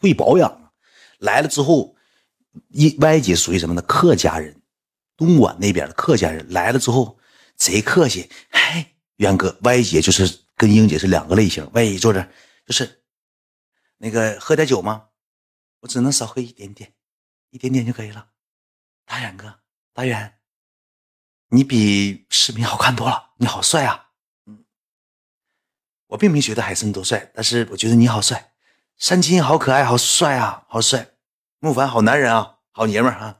会保养啊。来了之后，一歪姐属于什么呢？客家人，东莞那边的客家人来了之后贼客气。哎，元哥，歪姐就是跟英姐是两个类型。歪姐坐这，就是那个喝点酒吗？我只能少喝一点点，一点点就可以了。大远哥，大远，你比视频好看多了，你好帅啊！嗯，我并没觉得海参多帅，但是我觉得你好帅。山金好可爱，好帅啊，好帅！木凡好男人啊，好爷们儿啊！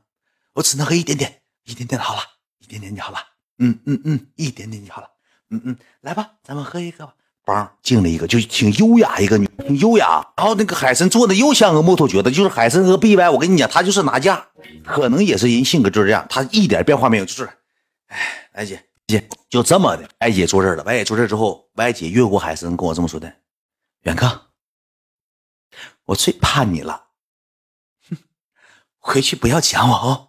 我只能喝一点点，一点点好了，一点点就好了。嗯嗯嗯，一点点就好了。嗯嗯，来吧，咱们喝一个吧。梆，敬了一个，就挺优雅一个女，挺优雅。然后那个海参做的又像个木头橛子，就是海参和 B Y。我跟你讲，他就是拿价，可能也是人性格就是这样，他一点变化没有，就是，哎，歪姐姐就这么的。歪姐坐这儿了，歪姐坐这儿之后，歪姐越过海参跟我这么说的：“远哥，我最怕你了，哼，回去不要讲我哦，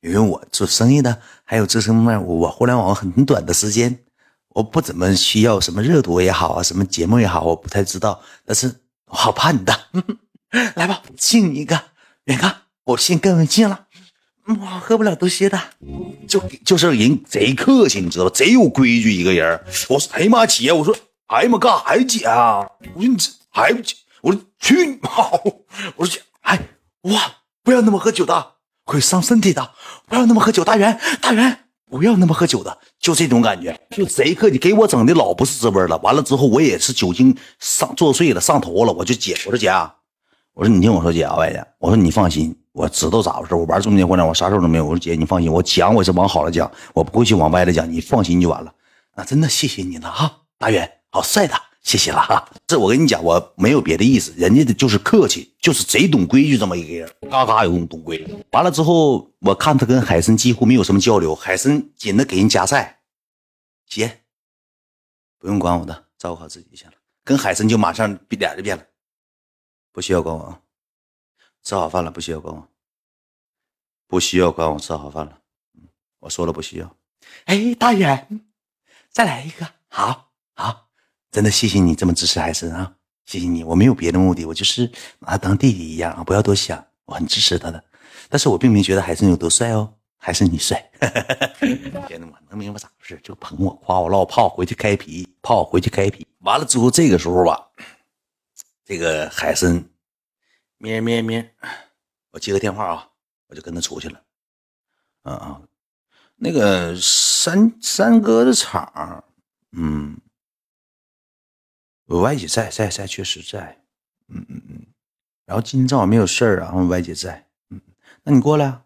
因为我做生意的，还有这什么，我互联网很短的时间。”我不怎么需要什么热度也好啊，什么节目也好，我不太知道。但是我好怕你的，来吧，敬你一个，远哥，我先跟你敬了。我喝不了多些的，就就是人贼客气，你知道吧？贼有规矩一个人。我说，哎呀妈，姐，我说，哎呀妈，干啥呀，姐啊？我说你这还不姐？我说去你妈！我说姐，哎哇，不要那么喝酒的，会伤身体的。不要那么喝酒，大元，大元。不要那么喝酒的，就这种感觉，就贼客气，给我整的老不是滋味了。完了之后，我也是酒精上作祟了，上头了。我就姐，我说姐啊，我说你听我说姐啊，外姐，我说你放心，我知道咋回事。我玩中年婚恋，我啥事都没有。我说姐，你放心，我讲我是往好了讲，我不会去往歪了讲。你放心就完了。那真的谢谢你了哈，大元，好帅的。谢谢了哈，这我跟你讲，我没有别的意思，人家的就是客气，就是贼懂规矩这么一个人，嘎嘎有懂规矩。完了之后，我看他跟海参几乎没有什么交流，海参紧的给人夹菜，姐，不用管我的，照顾好自己就行了。跟海参就马上脸就变了，不需要管我啊，吃好饭了，不需要管我，不需要管我吃好饭了，我说了不需要。哎，大远，再来一个，好好。真的谢谢你这么支持海参啊！谢谢你，我没有别的目的，我就是拿他当弟弟一样啊！不要多想，我很支持他的。但是我并没觉得海参有多帅哦，还是你帅。天哪，我能明白咋回事？就捧我，夸我，唠泡回去开皮，泡回去开皮。完了之后，这个时候吧，这个海参咩咩咩，我接个电话啊，我就跟他出去了。啊啊，那个三三哥的厂，嗯。我歪姐在在在，确实在，嗯嗯嗯。然后今天正好没有事儿，然后歪姐在，嗯，那你过来。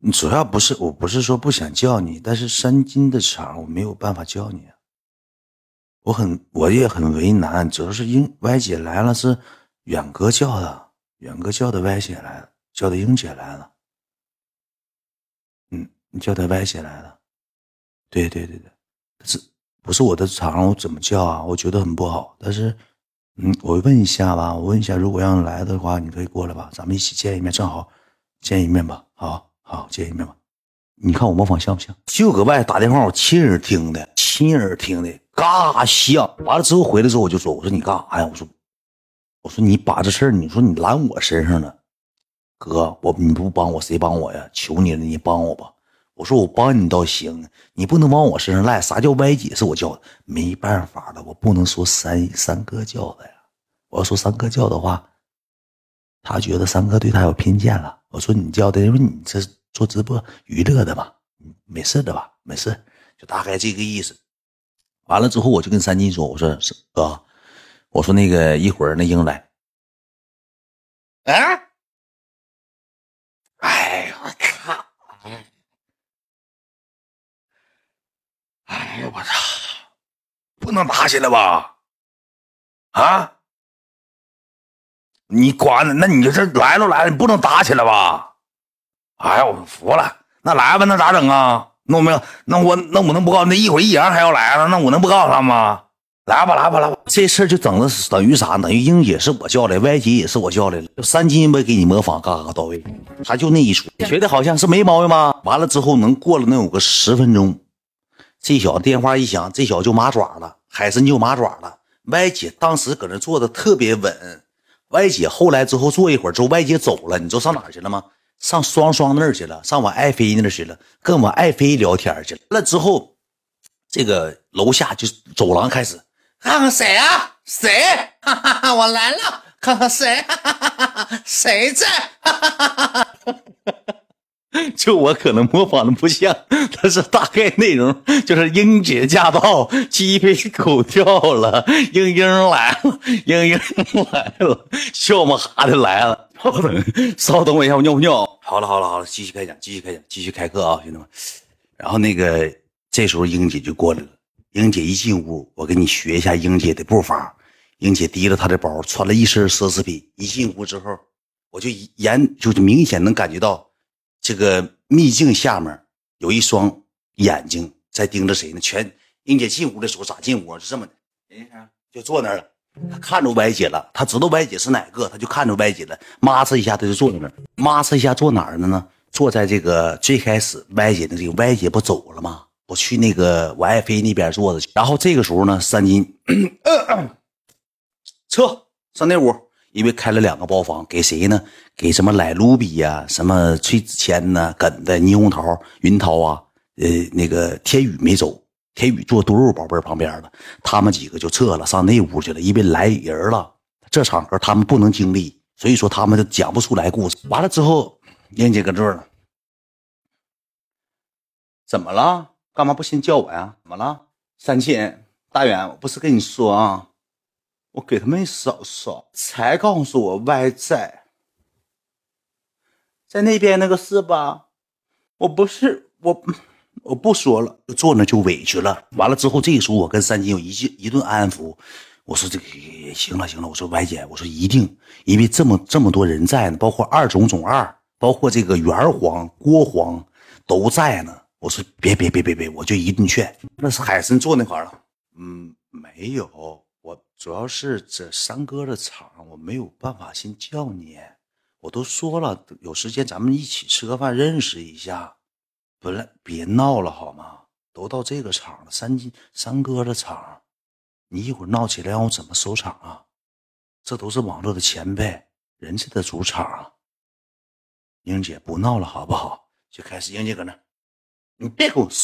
你主要不是，我不是说不想叫你，但是三金的场我没有办法叫你啊，我很我也很为难，主要是英歪姐来了，是远哥叫的，远哥叫的歪姐来了，叫的英姐来了，嗯，你叫的歪姐来了，对对对对，是。不是我的场，我怎么叫啊？我觉得很不好。但是，嗯，我问一下吧，我问一下，如果让来的话，你可以过来吧，咱们一起见一面，正好见一面吧。好好见一面吧。你看我模仿像不像？就搁外打电话，我亲耳听的，亲耳听的，嘎像。完了之后回来之后，我就说，我说你干啥呀？我说，我说你把这事儿，你说你揽我身上了，哥，我你不帮我谁帮我呀？求你了，你帮我吧。我说我帮你倒行，你不能往我身上赖。啥叫歪姐是我叫的？没办法了，我不能说三三哥叫的呀。我要说三哥叫的话，他觉得三哥对他有偏见了。我说你叫的，因为你这做直播娱乐的嘛，没事的吧？没事，就大概这个意思。完了之后，我就跟三金说：“我说哥，我说那个一会儿那英来。”啊！哎我靠！哎呀，我操！不能打起来吧？啊！你管？那你就这来都来了，你不能打起来吧？哎呀，我服了！那来吧，那咋整啊？弄没有？那我那我能不告诉？那一会儿易阳还要来了，那我能不告诉他吗？来吧，来吧，来吧！这事儿就整的等于啥？等于英姐是我叫来歪姐也是我叫来了。三金没给你模仿，嘎嘎到位。他就那一出，觉得好像是没毛病吗？完了之后，能过了能有个十分钟。这小子电话一响，这小子就麻爪了，海参就麻爪了。歪姐当时搁那坐的特别稳，歪姐后来之后坐一会儿之后，歪姐走了，你知道上哪去了吗？上双双那儿去了，上我爱妃那儿去了，跟我爱妃聊天去了。那之后，这个楼下就走廊开始，看看谁啊？谁？哈哈哈，我来了，看看谁？哈哈哈，谁在？哈哈哈哈。就我可能模仿的不像，但是大概内容就是英姐驾到，鸡飞狗跳了，英英来了，英英来了，笑么哈的来了。稍等，稍等我一下，我尿不尿？好了好了好了，继续开讲，继续开讲，继续开课啊，兄弟们。然后那个这时候英姐就过来了，英姐一进屋，我给你学一下英姐的步伐。英姐提着她的包，穿了一身奢侈品，一进屋之后，我就眼就是明显能感觉到。这个秘境下面有一双眼睛在盯着谁呢？全英姐进屋的时候咋进屋？是这么的，就坐那儿了。他看着歪姐了，他知道歪姐是哪个，他就看着歪姐了。妈呲一下，他就坐在那儿。抹擦一下，坐哪儿了呢？坐在这个最开始歪姐的这个歪姐不走了吗？我去那个我爱妃那边坐着去。然后这个时候呢，三金 撤上那屋。因为开了两个包房，给谁呢？给什么莱卢比呀，什么崔子谦呐，梗的倪虹桃、云涛啊，呃，那个天宇没走，天宇坐多肉宝贝旁边了，他们几个就撤了，上那屋去了。因为来人了，这场合他们不能经历，所以说他们就讲不出来故事。完了之后，英姐搁这儿了，怎么了？干嘛不先叫我呀？怎么了？三千大远，我不是跟你说啊。我给他们扫扫才告诉我歪在，在那边那个是吧？我不是我，我不说了，坐那就委屈了。完了之后，这个时候我跟三金有一句一顿安抚，我说这个行了行了，我说歪姐，我说一定，因为这么这么多人在呢，包括二总总二，包括这个元皇郭皇都在呢。我说别别别别别，我就一顿劝。那是海参坐那块了，嗯，没有。主要是这三哥的场，我没有办法先叫你。我都说了，有时间咱们一起吃个饭，认识一下。不来，别闹了好吗？都到这个场了，三金三哥的场，你一会儿闹起来，让我怎么收场啊？这都是网络的前辈，人家的主场。英姐不闹了好不好？就开始，英姐搁那，你别跟我说。